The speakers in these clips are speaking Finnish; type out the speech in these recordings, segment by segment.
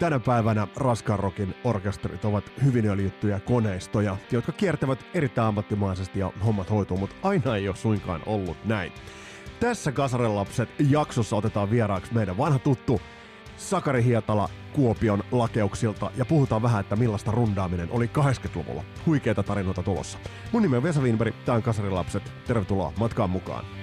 Tänä päivänä raskaan rockin orkesterit ovat hyvin öljyttyjä koneistoja, jotka kiertävät erittäin ammattimaisesti ja hommat hoituu, mutta aina ei ole suinkaan ollut näin. Tässä Kasarelapset jaksossa otetaan vieraaksi meidän vanha tuttu Sakari Hietala Kuopion lakeuksilta ja puhutaan vähän, että millaista rundaaminen oli 80-luvulla. Huikeita tarinoita tulossa. Mun nimi on Vesa Wienberg, tää on Kasarilapset. Tervetuloa matkaan mukaan.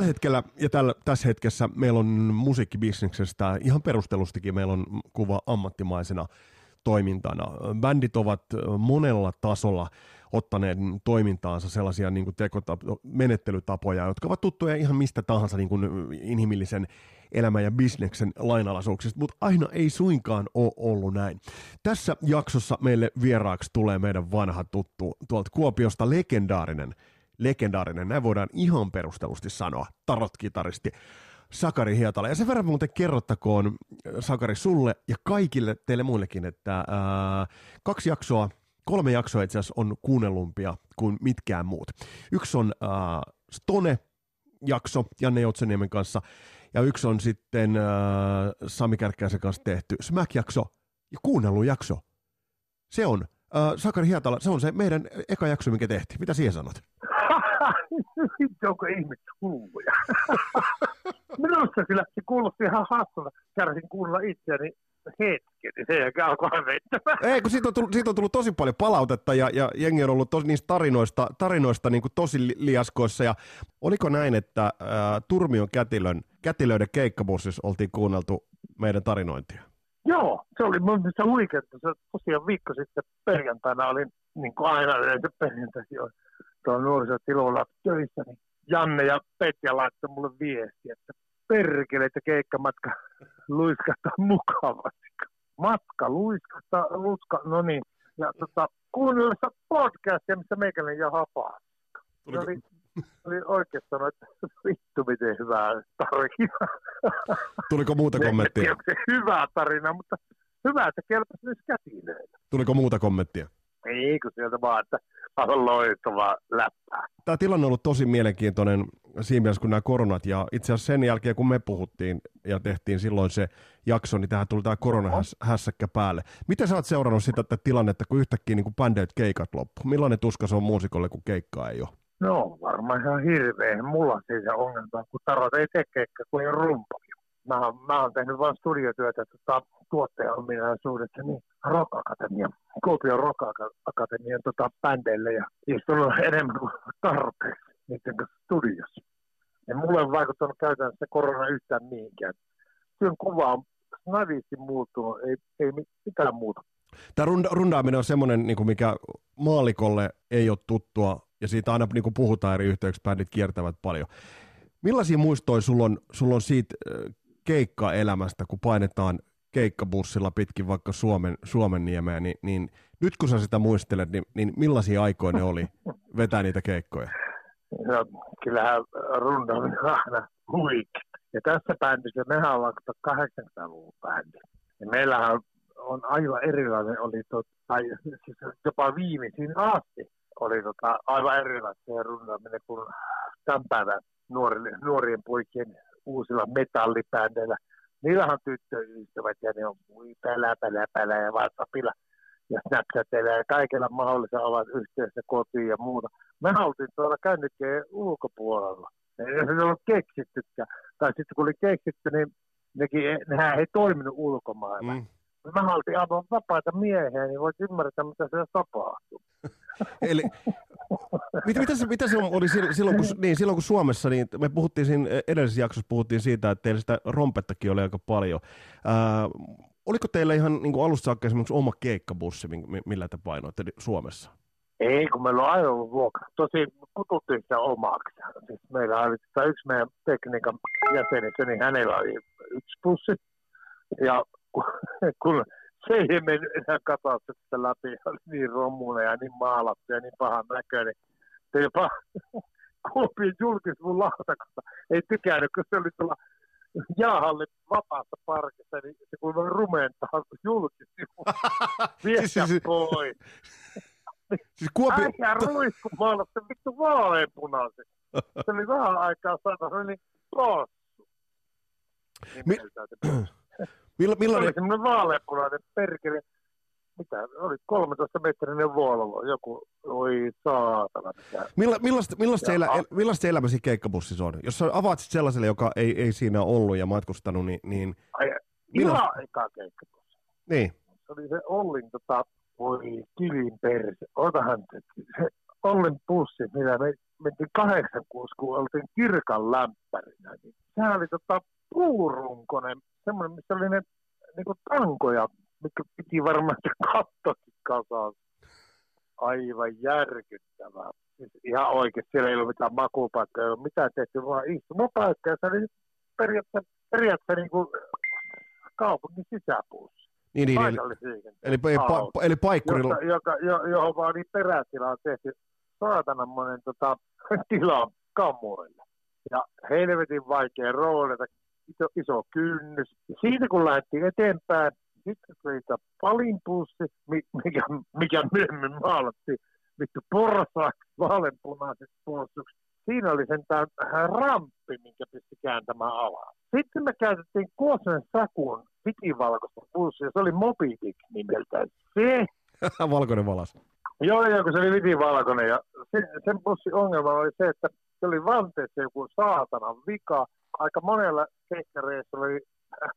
Tällä hetkellä ja tällä, tässä hetkessä meillä on musiikkibisneksestä ihan perustelustikin meillä on kuva ammattimaisena toimintana. Bändit ovat monella tasolla ottaneet toimintaansa sellaisia niin kuin tekotap- menettelytapoja, jotka ovat tuttuja ihan mistä tahansa niin kuin inhimillisen elämän ja bisneksen lainalaisuuksista, mutta aina ei suinkaan ole ollut näin. Tässä jaksossa meille vieraaksi tulee meidän vanha tuttu tuolta Kuopiosta legendaarinen legendaarinen, näin voidaan ihan perustellusti sanoa, tarotkitaristi Sakari Hietala. Ja sen verran muuten kerrottakoon, Sakari, sulle ja kaikille teille muillekin, että ää, kaksi jaksoa, kolme jaksoa itse asiassa on kuunnellumpia kuin mitkään muut. Yksi on ää, Stone-jakso Janne Joutseniemen kanssa, ja yksi on sitten ää, Sami Kärkkäisen kanssa tehty Smack-jakso ja kuunnellut jakso. Se on, ää, Sakari Hietala, se on se meidän eka jakso, mikä tehtiin. Mitä siihen sanot? Onko ihmiset hulluja. Minusta kyllä se kuulosti ihan hassulta. Kärsin kuulla itseäni hetken, niin sen jälkeen alkoi Ei, kun siitä on, tullut, siitä on tullut tosi paljon palautetta ja, ja jengi on ollut tosi, niistä tarinoista, tarinoista niin kuin tosi liaskoissa. Ja oliko näin, että ää, Turmion kätilön, kätilöiden keikkabussissa oltiin kuunneltu meidän tarinointia? Joo, se oli mun mielestä huikeaa. Se tosiaan viikko sitten perjantaina olin, niin kuin aina yleensä perjantaisin tuolla nuorisotiloilla töissä, niin Janne ja Petja laittoi mulle viesti, että perkele, että keikkamatka luiskahtaa mukavasti. Matka luiskahtaa, luska, no niin. Ja tota, kuunnellessa podcastia, missä meikäläinen ja hapaa. Se oli, oli oikeastaan, että vittu miten hyvää tarina. Tuliko muuta kommenttia? se hyvä tarina, mutta hyvä, että kelpasi myös kätilöille. Tuliko muuta kommenttia? Ei, kun sieltä vaan, että on loistava läppää. Tämä tilanne on ollut tosi mielenkiintoinen siinä mielessä, kun nämä koronat, ja itse asiassa sen jälkeen, kun me puhuttiin ja tehtiin silloin se jakso, niin tähän tuli tämä koronahässäkkä päälle. Miten sä oot seurannut sitä että tilannetta, kun yhtäkkiä niin bändeet keikat loppu? Millainen tuska se on muusikolle, kun keikkaa ei ole? No, varmaan ihan hirveä. Mulla on siis ongelma, kun tarot ei tee keikkaa, kun ei rumpa. Mä, mä oon tehnyt vain studiotyötä tota, tuottajan ominaisuudessa, niin Rock Akatemia, Kuopion Rock Akatemian tota, bändeille ja istunut enemmän kuin tarpeeksi niiden kanssa studiossa. Ja mulle on vaikuttanut käytännössä korona yhtään mihinkään. Työn kuva on snadisti muuttunut, ei, ei mitään muuta. Tämä rundaaminen on semmoinen, niin mikä maalikolle ei ole tuttua, ja siitä aina niin kuin puhutaan eri yhteyksissä, bändit kiertävät paljon. Millaisia muistoja sulla on, sulla on siitä keikkaelämästä, kun painetaan keikkabussilla pitkin vaikka Suomen, Suomen niemeä, niin, niin nyt kun sä sitä muistelet, niin, niin millaisia aikoja ne oli vetää niitä keikkoja? No, kyllähän rundaaminen on aina huikea. Ja tässä bändissä mehän ollaan 80-luvun bändi. Ja meillähän on aivan erilainen, oli tot, tai siis jopa viimeisin asti oli tota, aivan erilainen se rundaaminen kuin tämän päivän nuorien, nuorien poikien uusilla metallibändeillä – niillähän on tyttöystävät ja ne on pälä, pälä, pälä ja WhatsAppilla ja Snapchatilla ja kaikilla mahdollisilla ovat yhteydessä kotiin ja muuta. Me oltiin tuolla kännykkeen ulkopuolella. Ei se ollut keksittykään. Tai sitten kun oli keksitty, niin nekin, nehän ei toiminut ulkomailla. Mm. Mä haltiin aivan vapaita miehiä, niin voit ymmärtää, mitä se tapahtuu. Eli mitä, mitä, se, mitä se oli silloin kun, niin, silloin, kun Suomessa, niin me puhuttiin siinä edellisessä jaksossa puhuttiin siitä, että teillä sitä rompettakin oli aika paljon. Ää, oliko teillä ihan niin kuin alusta saakka esimerkiksi oma keikkabussi, millä te painoitte Suomessa? Ei, kun meillä on aina ollut vuokra. Tosi kututtiin sitä omaksi. Siis meillä oli yksi meidän tekniikan jäsenistä, niin hänellä oli yksi bussi. Ja kun, kun se ei mennyt enää katauksesta läpi, oli niin romuinen ja niin maalattu ja niin pahan näköinen. Se jopa Kuopion julkisivun lautakunta ei tykännyt, kun se oli tuolla jäähalli vapaassa parkissa, niin se kuuluu rumentaa julkisesti. Vietä Siis- pois. Siis Kuopio... Äijä ruisku maalassa vittu vaaleanpunaisen. Se oli vähän aikaa sanoa, se oli possu. Milla, Se oli millainen, semmoinen vaaleanpunainen perkele. Mitä? Oli 13 metrinen Volvo. Joku, oi saatana. Mikä. milla, millaista, millaista, elä, el, millaista elämäsi keikkabussissa on? Jos sä avaat sellaiselle, joka ei, ei siinä ollut ja matkustanut, niin, niin, Ai, Milloin- ihan eka keikka. tuossa. niin. Se oli se Ollin, tota, voi kivin perse. Otahan se, se Ollin pussi, mitä me mentiin kahdeksan kuusi, kun oltiin kirkan lämpärinä. Niin sehän oli tota, puurunkonen, semmoinen, missä oli ne niinku tankoja, mikä piti varmaan se kattokin kasaan. Aivan järkyttävää. Siis ihan oikein, siellä ei ollut mitään makupaikkaa, ei ollut mitään tehty, vaan istumapaikka. Ja se oli periaatteessa, periaatteessa niin kuin kaupungin sisäpuussa. Niin, niin, eli, eli, pa, eli paikkurilla, joka, joka, jo, johon vaan niin perätila on tehty saatananmoinen tota, tila kammoille. Ja helvetin vaikea roolita, iso, iso kynnys. Siitä kun lähdettiin eteenpäin, sitten tuli tämä palinpussi, mi- mikä, mikä myöhemmin maalattiin vittu porsaaksi vaaleanpunaiseksi pussuksi. Siinä oli sentään ramppi, minkä pystyi kääntämään alas. Sitten me käytettiin Kuosen Sakun vitivalkoista pussia, se oli Moby Dick nimeltään. Se valkoinen valas. Joo, joo, kun se oli vitivalkoinen. Ja se, sen bussin ongelma oli se, että se oli vanteessa joku saatanan vika. Aika monella keikkareissa oli,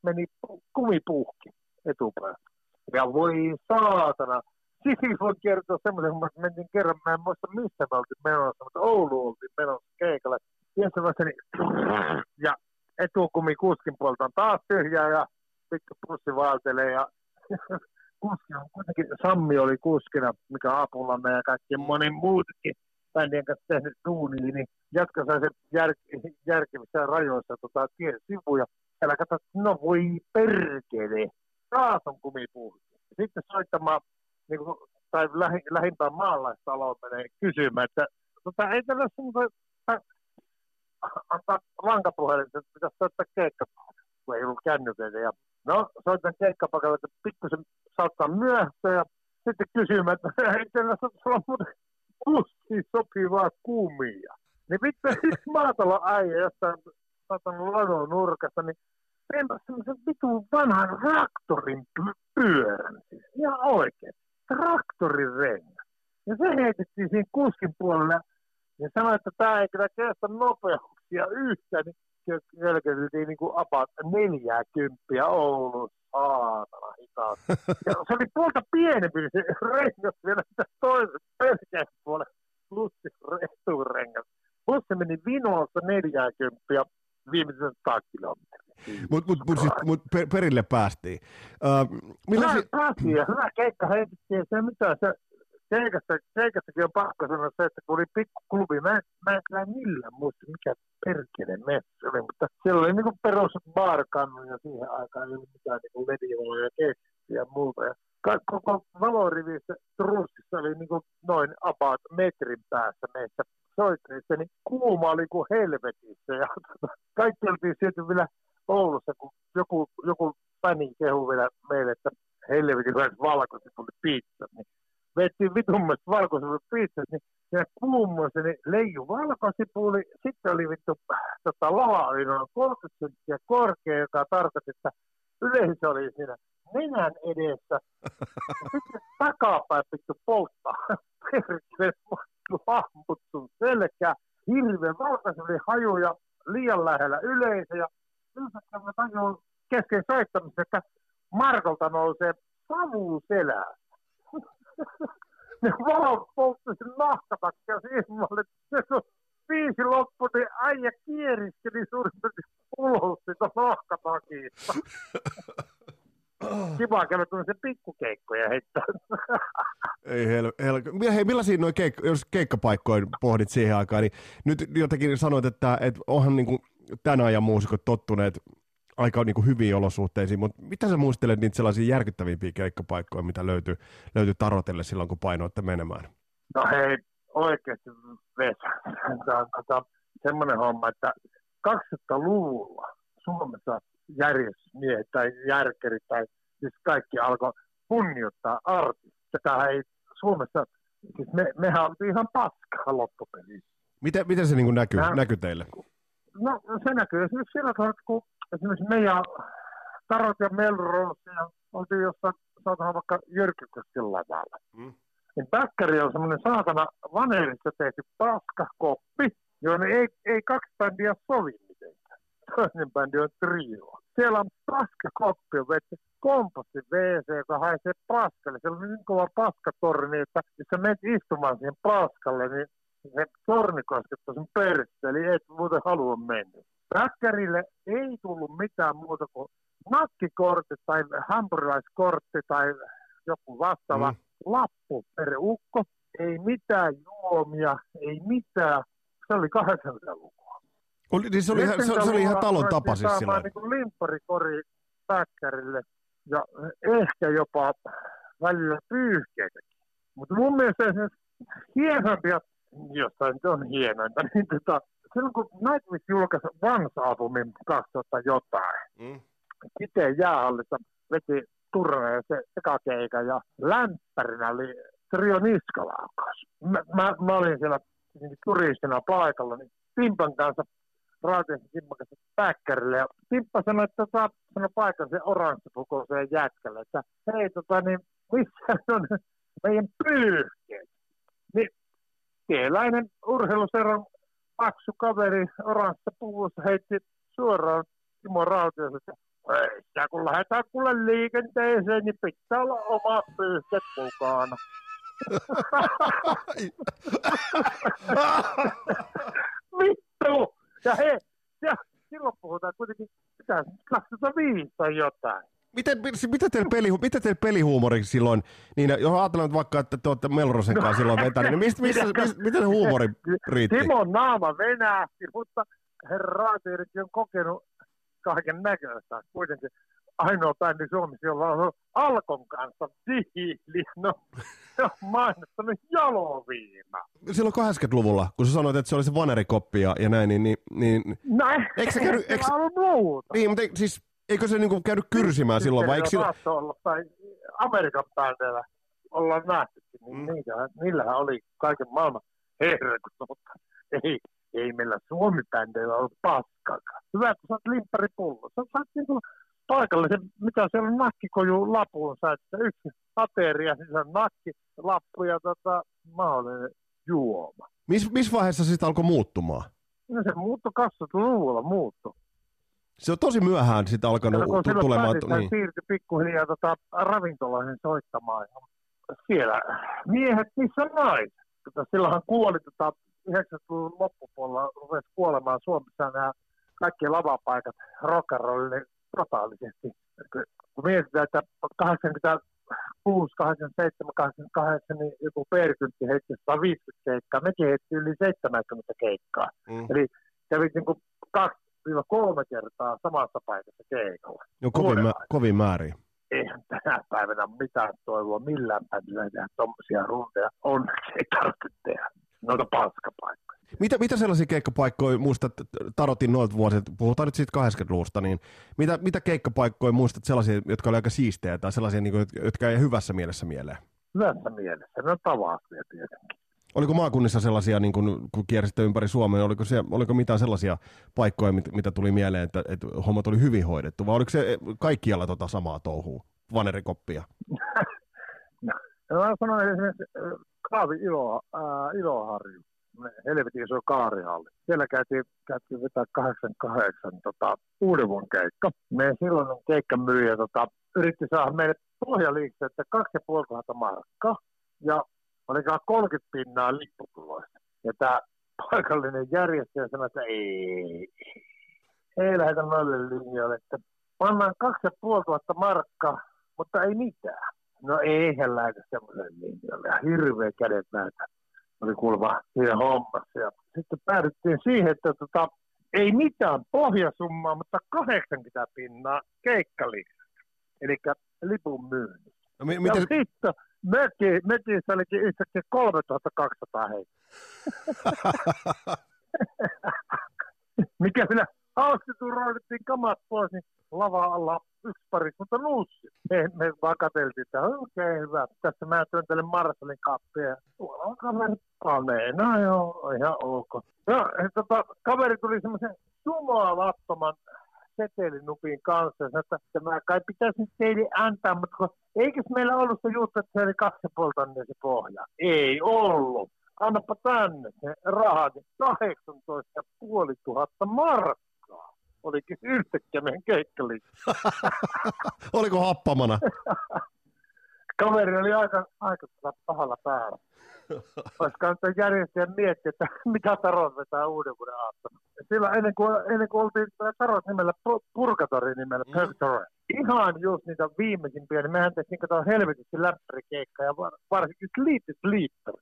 meni pu- kumipuhki etupäässä. Ja voi saatana. Siis voin kertoa semmoisen, kun me mentiin kerran, mä en muista missä me oltiin menossa, mutta Oulu oltiin menossa keikalle. Jossain vaiheessa niin, ja etukumi kuskin puolta on taas tyhjää ja pikku pussi vaeltelee ja kuski on kuitenkin, Sammi oli kuskina, mikä on apulamme ja kaikkien moni muutkin bändien kanssa tehnyt duunia, niin jatka sai sen jär, järkevissä rajoissa tota, tien sivuja. Siellä katsoi, no voi perkele, taas on kumipuhki. Sitten soittamaan, niin kuin, tai lähi, lähimpään maalaistaloon menee kysymään, että tota, ei tällä semmoista antaa lankapuhelin, että pitäisi soittaa keikkapaikalle, kun ei ollut kännyköitä. Ja no, soitan keikkapaikalle, että pikkusen saattaa myöhässä ja sitten kysymään, että ei tällä sulla muuten pussiin sopivaa kumia. Niin vittu, maatalon äijä jossain saatan ladon nurkassa, niin tein semmoisen vitun vanhan traktorin py- pyörän. Siis ihan oikein. Traktorin rengas. Ja se heitettiin siinä kuskin puolelle ja sanoi, että tämä ei kyllä kestä nopeuksia yhtään, niin kölköteltiin niin kuin about neljääkymppiä Oulun saatana hitaasti. Ja se oli puolta pienempi se rengas vielä sitä toisen pelkään puolen plussi returengas. Bussi meni vinossa neljääkymppiä viimeisen 100 kilometriä. Mutta mut, mut, siis, mut per, perille päästiin. Uh, Hyvä millaisia, asia, hyvä keikka heitettiin. Se mitä se keikasta, keikastakin on pakko sanoa se, että kun oli pikkuklubi, mä, en- mä en kyllä millään muista mikä perkele messi oli, mutta siellä oli niinku perus baarkannu ja siihen aikaan ei ollut mitään niinku ledivaloja keksiä ja muuta. Ja koko valorivissä trussissa oli niinku noin about metrin päässä meistä soitteista, niin kuuma oli kuin helvetissä. Ja kaikki oltiin sieltä vielä Oulussa, kun joku, joku fäni kehu vielä meille, että helvetin hyvät valkosipuli pizza, niin vettiin vitummasta valkosipuli pizza, niin siinä kuumoissa niin leiju valkosipuli, sitten oli vittu, tota, lava oli noin 30 senttiä korkea, joka tarkoitti, että yleisö oli siinä nenän edessä, sitten takapäin vittu polttaa, perkele, lamput sun selkää, hirveän valkosipuli haju ja liian lähellä yleisö, ja yhtäkkiä mä tajun kesken soittamista, että Markolta nousee savu selää. ne valot poltti sen nahkatakkia silmalle. Se kun viisi loppui, niin äijä kieriskeli suurin piirtein ulos sitä nahkatakista. Kiva käydä tämmöisen pikkukeikkoja heittää. ei hel, hel, hei, millaisia noin keik, jos keikkapaikkoja pohdit siihen aikaan, niin nyt jotenkin sanoit, että, että onhan niin kuin tämän ajan muusikot tottuneet aika niin kuin hyviin olosuhteisiin, mutta mitä sä muistelet niitä sellaisia järkyttävimpiä keikkapaikkoja, mitä löytyy, löytyy tarotelle silloin, kun painoitte menemään? No hei, oikeasti Vesa. Tämä on tota, semmoinen homma, että 200-luvulla Suomessa järjestysmiehet tai järkerit tai siis kaikki alkoi kunnioittaa artista. Tätä ei Suomessa, siis me, mehän oltiin ihan paskaa loppupelissä. Miten, miten se niin näkyy, Mä, näkyy teille? No se näkyy esimerkiksi sillä tavalla, kun esimerkiksi meidän Tarot ja Melrose ja oltiin jossain, sanotaan vaikka Jyrkikosken lavalla. Mm. Niin Päkkäri on semmoinen saatana vanerissa tehty paskakoppi, jonne ei, ei kaksi bändiä sovi. Toinen bändi on trio. Siellä on paskakoppi, on vetty komposti WC, joka haisee paskalle. Siellä on niin kova paskatorni, että jos sä menet istumaan siihen paskalle, niin se torni koskettaa sun perstä, eli et muuten halua mennä. Räkkärille ei tullut mitään muuta kuin nakkikortti tai hampurilaiskortti tai joku vastaava mm. lappu per ukko. Ei mitään juomia, ei mitään. Se oli 80-lukua. Oli, niin se, oli ihan, se, se oli ihan talon tapa siis silloin. Niin limpparikori päkkärille ja ehkä jopa välillä pyyhkeitäkin. Mutta mun mielestä esimerkiksi hienompia, jostain on hienointa, niin tota, silloin kun Nightwish julkaisi Vans-albumin 2000 jotain, mm. Kiteen jäähallissa veti Turne se ekakeika ja lämpärinä oli Trio Niskalaukaus. Mä, mä, mä, olin siellä turistina paikalla, niin Timpan kanssa raatiossa Timpan kanssa päkkärille. Ja Timppa sanoi, että saa sanoa paikallisen oranssipukoiseen jätkälle, että hei tota niin, missä on meidän pyyhkeet? Niin tieläinen urheiluseron paksu kaveri oranssissa puvussa heitti suoraan Timo Rautiolle, että ja kun lähdetään kuule liikenteeseen, niin pitää olla omat pyyhket mukana. Vittu! Ja he, ja silloin puhutaan kuitenkin mitä, 2005 tai jotain. Miten, mitä teillä, peli, mitä teillä pelihuumori silloin, niin jos ajatellaan vaikka, että te olette Melrosen kanssa silloin vetänyt, niin mistä, mistä, mistä, miten huumori riitti? Timon naama venähti, mutta herra Raatierikin on kokenut kaiken näköistä. Kuitenkin ainoa bändi Suomessa, jolla on Alkon kanssa diili. No, se on mainostanut jaloviina. Silloin 80-luvulla, kun sä sanoit, että se oli se vanerikoppi ja, ja näin, niin... niin, niin no, eikö se käynyt... Eikö, ollut muuta. Niin, mutta siis eikö se niinku käynyt kyrsimään Sitten silloin, vai eikö sillä... Olla, tai Amerikan bändeillä ollaan nähtykin, niin mm. niitä, niillähän oli kaiken maailman herkut, mutta ei, ei meillä Suomi-bändeillä ollut paskakaan. Hyvä, että sä oot limpparipullo. Sä saat niinku paikallisen, mitä siellä on nakkikoju lapuun, sä että yksi ateria, siis on nakki, lappu ja tota, mahdollinen juoma. Miss, missä vaiheessa sitä alkoi muuttumaan? No se muutto 20-luvulla muuttu. Se on tosi myöhään sitä alkanut ja kun tulemaan. Kun niin. siirtyi pikkuhiljaa tota, ravintoloihin soittamaan. Ja siellä miehet, missä naiset. Silloinhan kuoli tota, 90-luvun loppupuolella rupesi kuolemaan Suomessa nämä kaikki lavapaikat rock'n'rollille totaalisesti. Kun mietitään, että 86, 87, 88, niin joku Perkyntti heitti 150 keikkaa, mekin heitti yli 70 keikkaa. Mm. Eli kävi niin kuin kaksi kolme kertaa samassa paikassa keikalla. Jo kovin, mä, kovin määrin. Eihän tänä päivänä mitään toivoa millään päivänä tehdä tuommoisia rundeja. Onneksi ei tarvitse tehdä noita paskapaikkoja. Mitä, mitä sellaisia keikkapaikkoja muistat, Tarotin noilta vuosilta, puhutaan nyt siitä 80-luvusta, niin mitä, mitä keikkapaikkoja muistat sellaisia, jotka oli aika siistejä tai sellaisia, niin kuin, jotka ei hyvässä mielessä mieleen? Hyvässä mielessä, no tavasia tietenkin. Oliko maakunnissa sellaisia, niin kun, kun kiersitte ympäri Suomea, oliko, se, oliko mitään sellaisia paikkoja, mit, mitä tuli mieleen, että, että hommat oli hyvin hoidettu, vai oliko se kaikkialla tota samaa touhua, vanerikoppia? no, mä sanoin esimerkiksi Kaavi Ilo, äh, Iloharju, helvetin iso kaarihalli. Siellä käytiin, käytiin vetää 88 tota, uuden vuoden keikka. Meidän silloinen keikkamyyjä tota, yritti saada meille pohjaliikkeelle, että 2500 markkaa ja olikaan 30 pinnaa lipputuloista. Ja tämä paikallinen järjestäjä sanoi, että ei, ei lähdetä noille linjoille, että pannaan 2500 markkaa, mutta ei mitään. No eihän lähdetä semmoiselle linjoille. Ja hirveä kädet näitä oli kuulemma siinä hommassa. Ja sitten päädyttiin siihen, että tota, ei mitään pohjasummaa, mutta 80 pinnaa keikkalisästä. Eli lipun myynti. No, mi- miten... Ja sitten möki, mökissä olikin yhtäkkiä 3200 heitä. Mikä minä hauskituroidettiin kamat pois, niin lava alla yksi pari, mutta nuussi. Me, me vaan katseltiin, että okei, okay, hyvä. Tässä mä työntelen Marcelin kappia. Ja tuolla on kaveri paneena, joo, ihan ok. Ja, tota, kaveri tuli semmoisen sumoavattoman setelinupin kanssa ja että mä kai pitäisi teille antaa, mutta kun, eikös meillä ollut se juttu, että se oli kaksi tonnia se pohja? Ei ollut. Annapa tänne se rahat, 18 tuhatta markkaa. Olikin yhtäkkiä meidän keikkaliikki. Oliko happamana? Kaveri oli aika, aika pahalla päällä. Nyt järjestäjä miettiä, että mitä tarot vetää uuden vuoden aattona. Silloin ennen kuin, ennen kuin oltiin tarot nimellä Purgatori nimellä mm. Purgatori. Ihan just niitä viimeisimpiä, niin mehän tehtiin kato helvetissä läppärikeikka ja varsinkin Sleep Sleeper.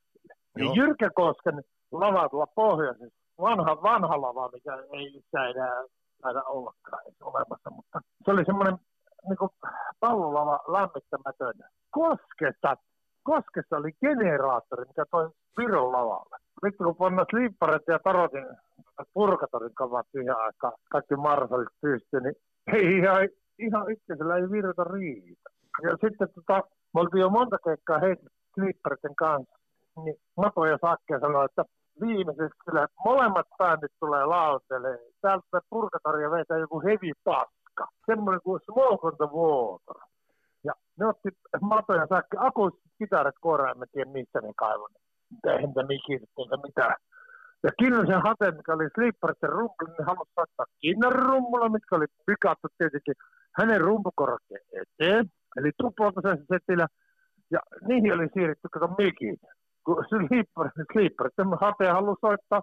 Niin Jyrkä Kosken lava tuolla pohjoisessa, vanha, vanha lava, mikä ei sitä enää taida ollakaan edes olemassa, mutta se oli semmoinen niin pallolava lämmittämätön. Koskesta Koskessa oli generaattori, mikä toi Viron lavalle. Nyt kun pannaan liipparet ja tarotin purkatorin kavat siihen aikaan, kaikki marsalit pystyy, niin ei ihan, ihan itsellä ei virta riitä. Ja sitten tota, me oltiin jo monta keikkaa heitä liippareiden kanssa, niin Mato ja Sakke sanoi, että viimeiseksi kyllä molemmat bändit tulee lauteelle. Täältä purkatoria vetää joku heavy paska. Semmoinen kuin Smoke on the Water. Ja ne otti Mato ja Sakke akustiset kitarat kooraan, en tiedä mistä ne kaivon. Eihän niitä mikistä mitään. Ja Kinnusen hate, mikä oli Slipperitten rumpulla, niin halusi saattaa Kinnan rummulla, mitkä oli pikattu tietenkin hänen rumpukorokeen eteen. Eli sen setillä. Ja niihin oli siirretty, kato mikit. Kun Slipper, Slipperitten hate halusi soittaa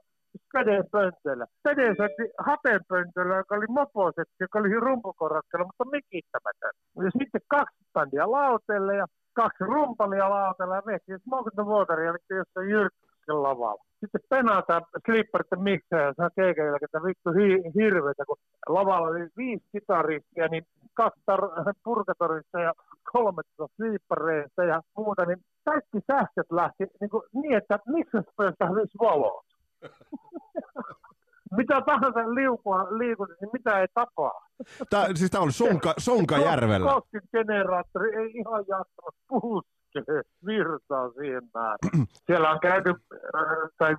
kädenpöntöllä. Käden soitti hateenpöntöllä, joka oli moposetti, joka oli rumpukorokkeella, mutta mikittämätön. Ja sitten kaksi bändiä lautelle ja kaksi rumpalia lautella ja vehtiin Smoke the Water, eli jossain jyrkkäsken lavalla. Sitten penataan slipperitten miksejä ja saa keikän että vittu hi- hirveitä, kun lavalla oli viisi kitaristia, niin kaksi tar- purkatorissa ja kolme slippereista ja muuta, niin kaikki sähköt lähti niin, kuin, niin että missä päästä hävisi valoa. mitä tahansa liukua liikun, niin mitä ei tapaa. Tää, siis tämä on Sonka, Sonkajärvellä. Koskin generaattori ei ihan jaksanut puskea virtaa siihen määrin. Siellä on käyty, äh, tai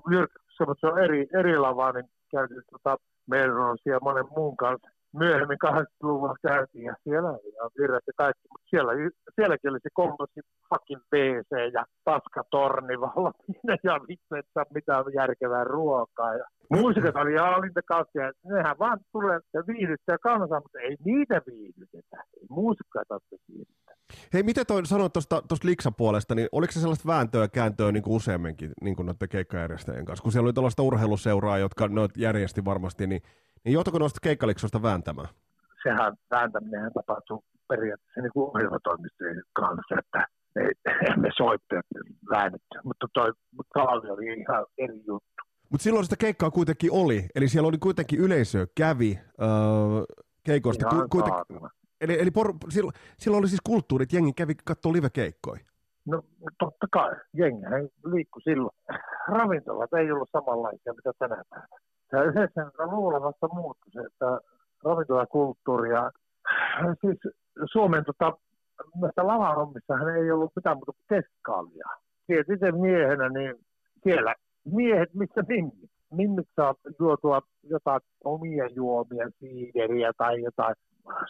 mutta se on eri, eri lava, niin käyty tota, meillä on siellä monen muun kanssa myöhemmin 80-luvulla käytiin ja siellä oli ihan ja kaikki, mutta siellä, sielläkin oli se komposi fucking PC ja paskatorni vallat ja vittu, että mitään järkevää ruokaa ja Muusikat oli hallintakausia, ja nehän vaan tulee ja viihdyttää kansaa, mutta ei niitä viihdytetä. Ei muusikkoja tarvitse viihdyttää. Hei, miten toi sanoit tuosta Liksan puolesta, niin oliko se sellaista vääntöä ja kääntöä niin kuin useamminkin niin kuin noiden keikkajärjestäjien kanssa? Kun siellä oli tällaista urheiluseuraa, jotka noit järjesti varmasti, niin, niin joutuiko noista keikkaliksoista vääntämään? Sehän vääntäminen tapahtuu periaatteessa niin kuin ohjelmatoimistojen kanssa, että emme soittajat väännetty, mutta toi talvi oli ihan eri juttu. Mutta silloin sitä keikkaa kuitenkin oli, eli siellä oli kuitenkin yleisö kävi öö, keikoista. Ku, kuitenkin, eli eli por, silloin, silloin oli siis kulttuurit, jengi kävi katsoa live-keikkoja. No totta kai, jengi liikkui silloin. Ravintolat ei ollut samanlaisia mitä tänä päivänä. Tämä yhdessä luulevasta muuttui se, että ravintolakulttuuri ja siis Suomen tota, lavahommissa ei ollut mitään muuta kuin keskaalia. Itse miehenä, niin siellä miehet, missä mimmit. Mimmit saa juotua jotain omia juomia, siideriä tai jotain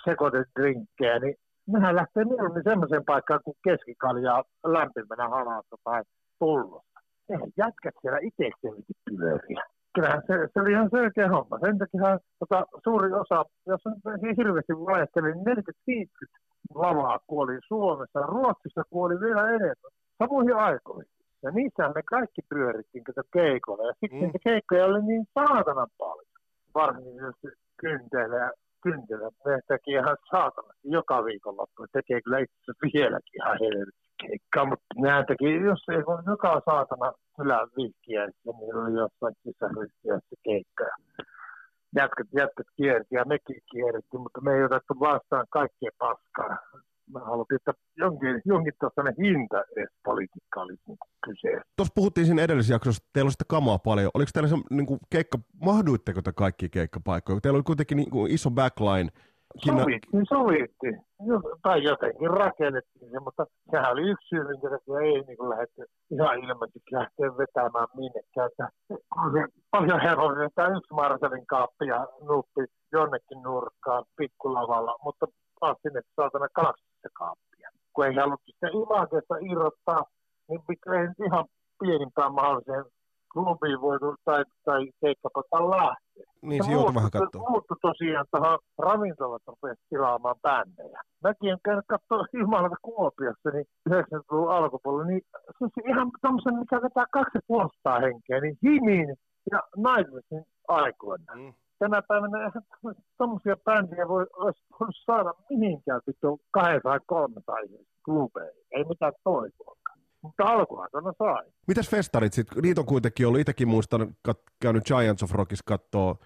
sekoitedrinkkejä, niin nehän lähtee mieluummin semmoiseen paikkaan kuin keskikaljaa lämpimänä halassa tai pullossa. Eihän jätkät siellä itsekseen pyöriä. Kyllähän se, se oli ihan selkeä homma. Sen takia tota, suuri osa, jos on hirveästi valehtelin, niin 40-50 lavaa kuoli Suomessa. Ruotsissa kuoli vielä enemmän. Samoihin aikoihin. Ja niissä me kaikki pyörittiin kato keikolla. Ja sitten mm. keikkoja oli niin saatanan paljon. Varsinkin kynteillä ja kynteillä. Ne teki ihan saatana joka viikonloppu. Tekee kyllä itse vieläkin ihan helvetti keikkaa. Mutta nämä teki, jos ei ole joka saatana kylän vihkiä, niin oli jossain sisäryhtiössä keikkaa. Jätkät, jätkät kierti ja mekin kierti, mutta me ei otettu vastaan kaikkea paskaa. Mä halutin, että jonkin, jonkin tuossa hinta edes politiikka olisi niin kyseessä. Tuossa puhuttiin siinä edellisessä jaksossa, teillä on sitä kamaa paljon. Oliko teillä se niin kuin keikka, mahduitteko te kaikki keikkapaikkoja? Teillä oli kuitenkin niin kuin iso backline. Kinna... Sovittiin, sovittiin. Tai jotenkin rakennettiin se, mutta sehän oli yksi syy, minkä takia ei niin kuin lähdetty ihan ilmeisesti lähteä vetämään minnekään. Että paljon helpompi vetää yksi Marcelin kaappi ja nuppi jonnekin nurkkaan pikkulavalla, mutta taas sinne saatana kaksi kaappia. Kun ei haluttu sitä imakeesta irrottaa, niin ei ihan pienimpään mahdolliseen klubiin voitu tai, tai keikkapaikkaan lähteä. Niin, se joutui vähän katsoa. Muuttu tosiaan tuohon ravintolat rupesi tilaamaan bändejä. Mäkin en käynyt katsoa Jumalata Kuopiossa, niin 90-luvun alkupuolella, niin siis ihan tämmöisen, mikä vetää 250 henkeä, niin Himin ja Nightwishin aikoina. Mm. Tänä päivänä eihän tämmöisiä bändiä voi olisi saada mihinkään vittu kahden tai kolme tai klubeihin. Ei mitään toivoa mutta alkuaikana sai. Mitäs festarit sitten? Niitä on kuitenkin ollut, itsekin muistan, kat, käynyt Giants of Rockissa kattoo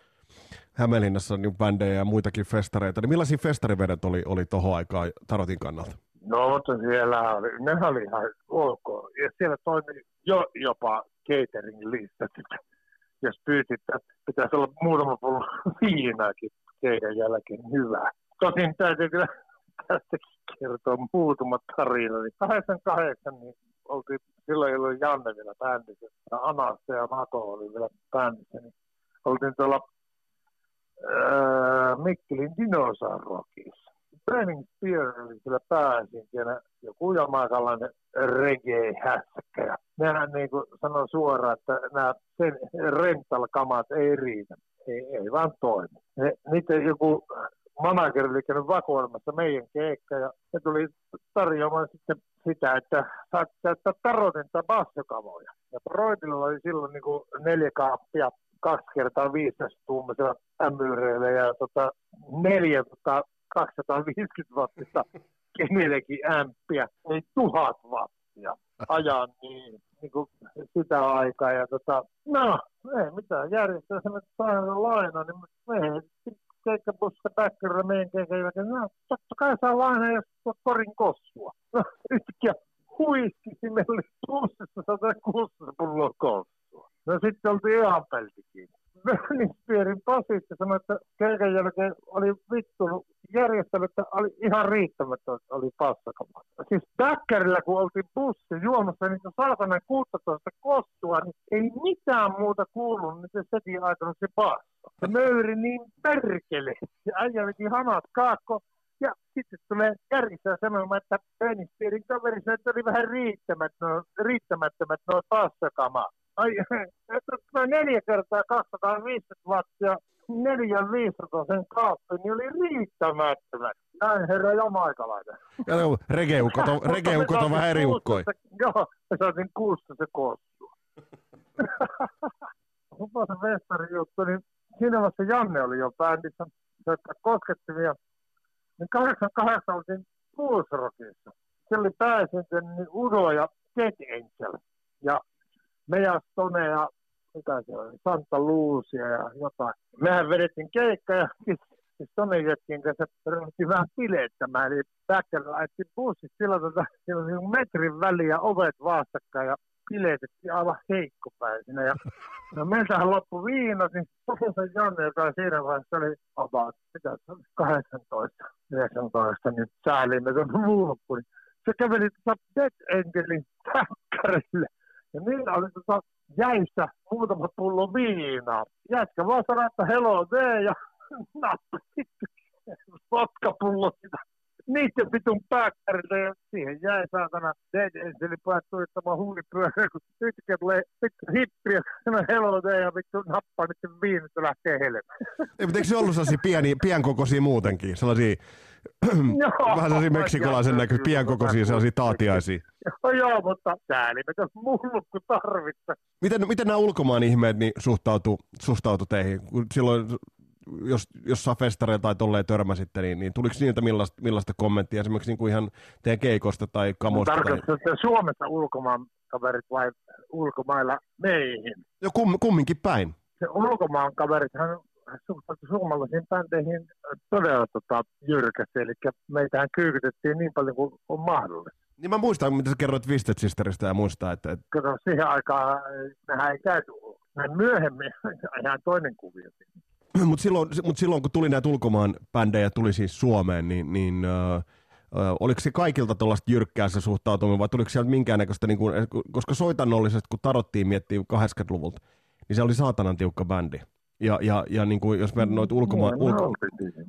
Hämeenlinnassa niin bändejä ja muitakin festareita. Niin millaisia festarivedet oli, oli tuohon aikaan Tarotin kannalta? No, mutta siellä oli, ne oli ihan ok. Ja siellä toimi jo jopa catering-listat. Jos pyysit, että pitäisi olla muutama pullo viinaakin teidän jälkeen hyvä. Tosin täytyy kyllä tästäkin kertoa muutama tarina. 88 niin oltiin, silloin ollut Janne vielä bändissä, ja Anasta ja Mako oli vielä bändissä, niin oltiin tuolla ää, Mikkelin Dinosaurokissa. Burning Spear oli siellä pääesiintiönä joku jamaikalainen reggae-hässäkkä. Ja nehän niin kuin sanoi suoraan, että nämä sen rental-kamat ei riitä. Ei, ei vaan toimi. Niiden joku manager oli käynyt vakoilemassa meidän keikka ja se tuli tarjoamaan sitten sitä, että saat käyttää tarotinta bassokavoja. Ja Broidilla oli silloin niin kuin neljä kaappia kaksi kertaa 15 tuumisella ämyreillä ja tota, neljä tota, 250 wattista kenellekin ämpiä, ei tuhat wattia ajan niin, niin kuin sitä aikaa. Ja tota, no, ei mitään järjestää sen, että saa laina, niin me keikkabussa päkkärillä meidän keikkailla, no totta kai saa laina, jos korin kossua. No, yhtäkkiä huiskisi meille pussissa 160 pulloa kossua. No sitten oltiin ihan peltikin. Möllinspierin Pasi sanoi, että keikan jälkeen oli vittu järjestely, että oli ihan riittämättä, että oli passakamat. Siis Bäkkärillä, kun oltiin bussi juomassa niitä saatana 16 kostua, niin ei mitään muuta kuulunut, niin se setin aikana se passa. Se möyri niin perkele. Ja äijä veti hanat kaakko, ja sitten tulee kärjessä sanomaan, että Penispierin kaveri että oli vähän riittämättömät, riittämättömät nuo passakamat. Ai, että neljä kertaa 250 wattia, neljä 500 sen kaappi, niin oli riittämättömät. Näin herra jamaikalainen. Ja regeukot on, regeukot on vähän eri ukkoja. Joo, me saatiin kuusta se koostua. Onpa se vestari juttu, niin siinä vaiheessa Janne oli jo bändissä, jotka koskettimia. Niin 88 oltiin Bullsrockissa. Se oli pääesiintyinen niin Udo ja Dead Angel. Ja meidän Stone ja mitä se oli, Santa Lucia ja jotain. Mehän vedettiin keikka ja siis, Stone jätkin kanssa ryhdyttiin vähän pileettämään. Eli Bäcker laitti bussit sillä tota, sillä metrin väliä ovet vastakkain ja pileetettiin aivan heikkopäisinä. Ja no meiltähän loppui viina, niin se Janne, joka siinä vaiheessa oli about, mitä se oli, 18, 19, niin säälimme tuon. Niin se käveli tuota Dead Angelin täkkärille ja niillä oli tota jäissä muutama pullo viinaa. Jätkä vaan sanoi, että hello there ja nappasi vodkapullo sitä niiden vitun pääkkäriltä ja siihen jäi saatana Dead Angeli pääsi tuittamaan huulipyörä, kun yhtäkkiä tulee vittu hippiä, sanoi hello there ja vittu nappaa viinit ja lähtee helmään. Ei, mutta eikö se ollut sellaisia pieni, pienkokoisia muutenkin? Sellaisia Vähän sellaisia meksikolaisen näköisiä, pienkokoisia sellaisia taatiaisia. Joo, joo, mutta mullut kun tarvitse. Miten, miten nämä ulkomaan ihmeet niin suhtautu, suhtautu teihin? Kun silloin, jos, jos saa festareilla tai tolleen törmäsitte, niin, niin tuliko niiltä millaista, millaista kommenttia esimerkiksi niin kuin ihan teidän keikosta tai kamosta? No, tai... Suomessa ulkomaan kaverit vai ulkomailla meihin? Jo kum, kumminkin päin. Se ulkomaan kaverithan suhtautui suomalaisiin bändeihin todella tota, jyrkästi, eli meitähän kyykytettiin niin paljon kuin on mahdollista. Niin mä muistan, mitä sä kerroit Twisted Sisteristä ja muistaa, että... että... Kato, siihen aikaan mehän ei käyty. Näin myöhemmin ihan toinen kuvio. Mutta silloin, mut silloin, kun tuli näitä ulkomaan bändejä, tuli siis Suomeen, niin, niin äh, oliko se kaikilta tuollaista jyrkkää se suhtautuminen, vai tuliko sieltä minkäännäköistä, niin kuin, koska soitannollisesti, kun tarottiin miettiä 80-luvulta, niin se oli saatanan tiukka bändi. Ja, ja, ja niin kuin, jos me noit ulkomaan, ulko,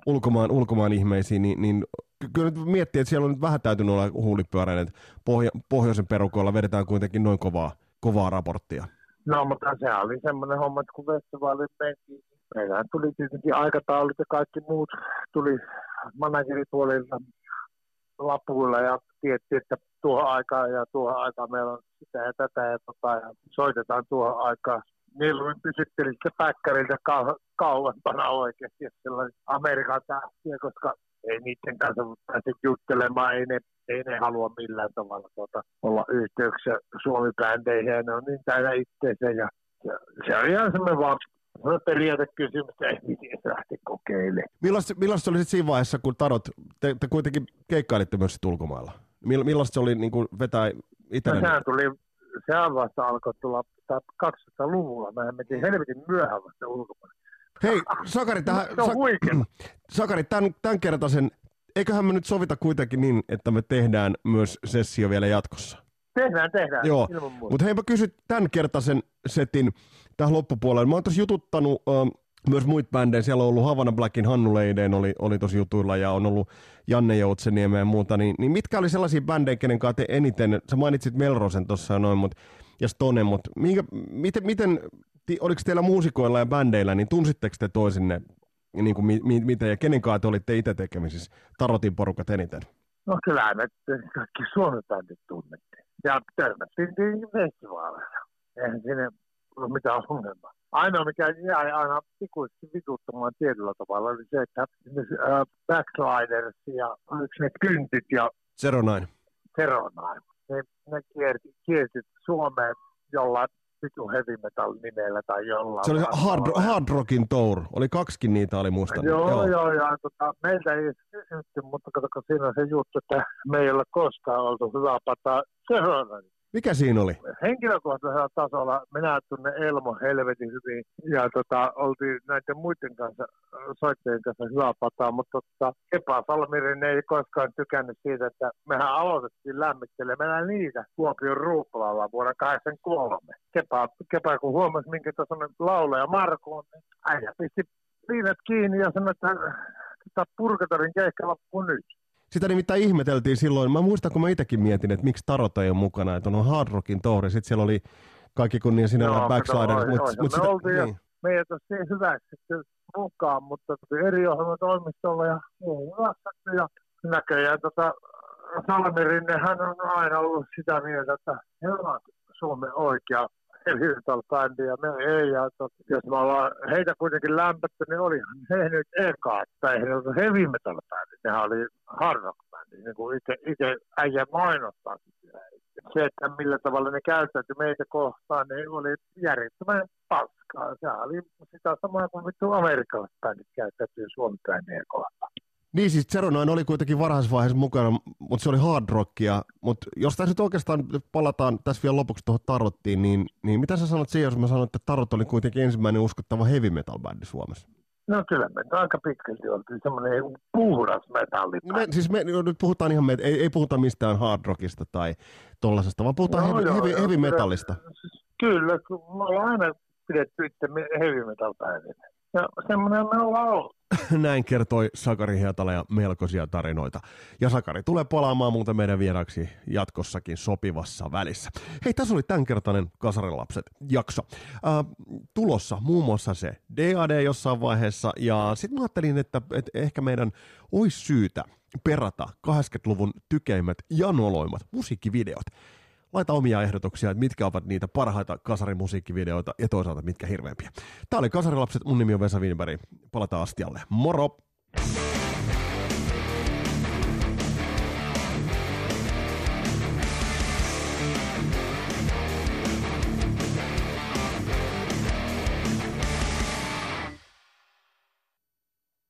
ulkomaan, ulkomaan ihmeisiin, niin, niin kyllä nyt miettii, että siellä on nyt vähän täytynyt olla huulipyöräinen, että pohja, pohjoisen perukoilla vedetään kuitenkin noin kovaa, kovaa raporttia. No, mutta se oli semmoinen homma, että kun festivaalin mentiin, meillähän tuli tietenkin aikataulut ja kaikki muut tuli manageripuolilta lapuilla ja tietti, että tuohon aikaan ja tuohon aikaan meillä on sitä ja tätä ja tota ja soitetaan tuohon aikaan. Mieluummin pysytteli se päkkäriltä kau- kauempana oikeasti, sellainen Amerikan tähtiä, koska ei niiden kanssa pääse juttelemaan, ei ne, ei ne halua millään tavalla tuota, olla yhteyksiä Suomi-bändeihin, ja ne on niin täynnä itseensä, ja, ja se on ihan semmoinen vaan No periaatekysymys, ei miten lähti kokeilemaan. Millaista, millaista oli siinä vaiheessa, kun Tarot, te, te kuitenkin keikkailitte myös ulkomailla? Millaista se oli niin kuin vetää itselleen? No, sehän tuli, sehän vasta alkoi tulla 200-luvulla. Mehän mentiin helvetin myöhään vasta ulkomailla. Hei, Sakari, tähän, se on Sakari, tämän, tämän kertaisen, eiköhän me nyt sovita kuitenkin niin, että me tehdään myös sessio vielä jatkossa? Tehdään, tehdään. Joo, mutta hei mä kysyt tämän kertaisen setin tähän loppupuolelle. Mä oon tossa jututtanut uh, myös muita bändejä. Siellä on ollut Havana Blackin Hannu Leideen oli, oli tosi jutuilla ja on ollut Janne Joutseniemä ja muuta. Niin, niin mitkä oli sellaisia bändejä, kenen kanssa te eniten, sä mainitsit Melrosen tuossa noin, mut, ja Stone, mutta miten, miten oliko teillä muusikoilla ja bändeillä, niin tunsitteko te toisinne, niin kuin, mi, mi, miten ja kenen kanssa te olitte itse tekemisissä, Tarotin porukat eniten? No kyllä me kaikki Suomen bändit tunnettiin. Ja törmättiin festivaaleilla. Eihän sinne ollut mitään ongelmaa. Ainoa, mikä jäi aina ikuisesti vituttamaan tietyllä tavalla, oli se, että äh, Backsliders ja yksi ne kyntit ja Zero Nine. Zero Nine. Ne, ne kierti, kierti Suomeen jollain vitu heavy metal nimellä tai jollain. Se oli hard, hard Rockin Tour. Oli kaksikin niitä, oli musta. Joo, joo, joo ja tota, meiltä ei kysytty, mutta katsoko siinä on se juttu, että me ei ole koskaan oltu hyvä pataa Seronanin. Mikä siinä oli? Henkilökohtaisella tasolla minä tunnen Elmo helvetin hyvin ja tota, oltiin näiden muiden kanssa, soittajien kanssa hyvä pataa, mutta tota, Kepa Salmirin ei koskaan tykännyt siitä, että mehän aloitettiin lämmittelemään niitä Kuopion ruupalalla vuonna 1983. Kepa, Kepa kun huomasi, minkä tasoinen laulaja Marko on, niin äijä pisti liivet kiinni ja sanoi, että tota, purkatorin keikka loppuu nyt. Sitä nimittäin ihmeteltiin silloin. Mä muistan, kun mä itsekin mietin, että miksi Tarot ei ole mukana, että on Hard Rockin touri. Sitten siellä oli kaikki kunnia sinne no, Backslider. Mut, mut me sitä, oltiin niin. on siihen hyväksytty mukaan, mutta eri ohjelmatoimistolla ja hyväksytty. Ja näköjään tota, Salmirinne, hän on aina ollut sitä mieltä, että he ovat Suomen oikea ja me ei. Ja tot, jos me ollaan heitä kuitenkin lämpötty, niin olihan he nyt eka, ei he ollut heavy metal bändi, nehän oli hard rock bändi, niin kuin itse, itse äijä mainostaa se, että millä tavalla ne käyttäytyi meitä kohtaan, niin oli järjettömän paskaa. Se oli sitä samaa kuin vittu amerikkalaiset bändit käyttäytyy bändien kohtaan. Niin siis Zeronoin oli kuitenkin varhaisvaiheessa mukana, mutta se oli hard rockia. Mutta jos tässä nyt oikeastaan palataan tässä vielä lopuksi tuohon Tarottiin, niin, niin mitä sä sanot siihen, jos mä sanon, että Tarot oli kuitenkin ensimmäinen uskottava heavy metal bändi Suomessa? No kyllä me aika pitkälti oltiin semmoinen puhdas metalli. Me, siis me nyt puhutaan ihan, ei, ei puhuta mistään hard rockista tai tollasesta, vaan puhutaan no, heavy, joo, heavy, heavy metallista. Kyllä, me ollaan aina pidetty itse heavy metal päivinä. Ja semmoinen me ollaan ollut. Näin kertoi Sakari Hietala ja melkoisia tarinoita. Ja Sakari tulee palaamaan muuten meidän vieraksi jatkossakin sopivassa välissä. Hei, tässä oli tämänkertainen Kasarilapset jakso. Äh, tulossa muun muassa se DAD jossain vaiheessa, ja sitten mä ajattelin, että, että ehkä meidän olisi syytä perata 80-luvun tykeimmät ja noloimmat musiikkivideot laita omia ehdotuksia, että mitkä ovat niitä parhaita kasarimusiikkivideoita ja toisaalta mitkä hirveämpiä. Tämä oli Kasarilapset, mun nimi on Vesa Wienberg. Palataan astialle. Moro!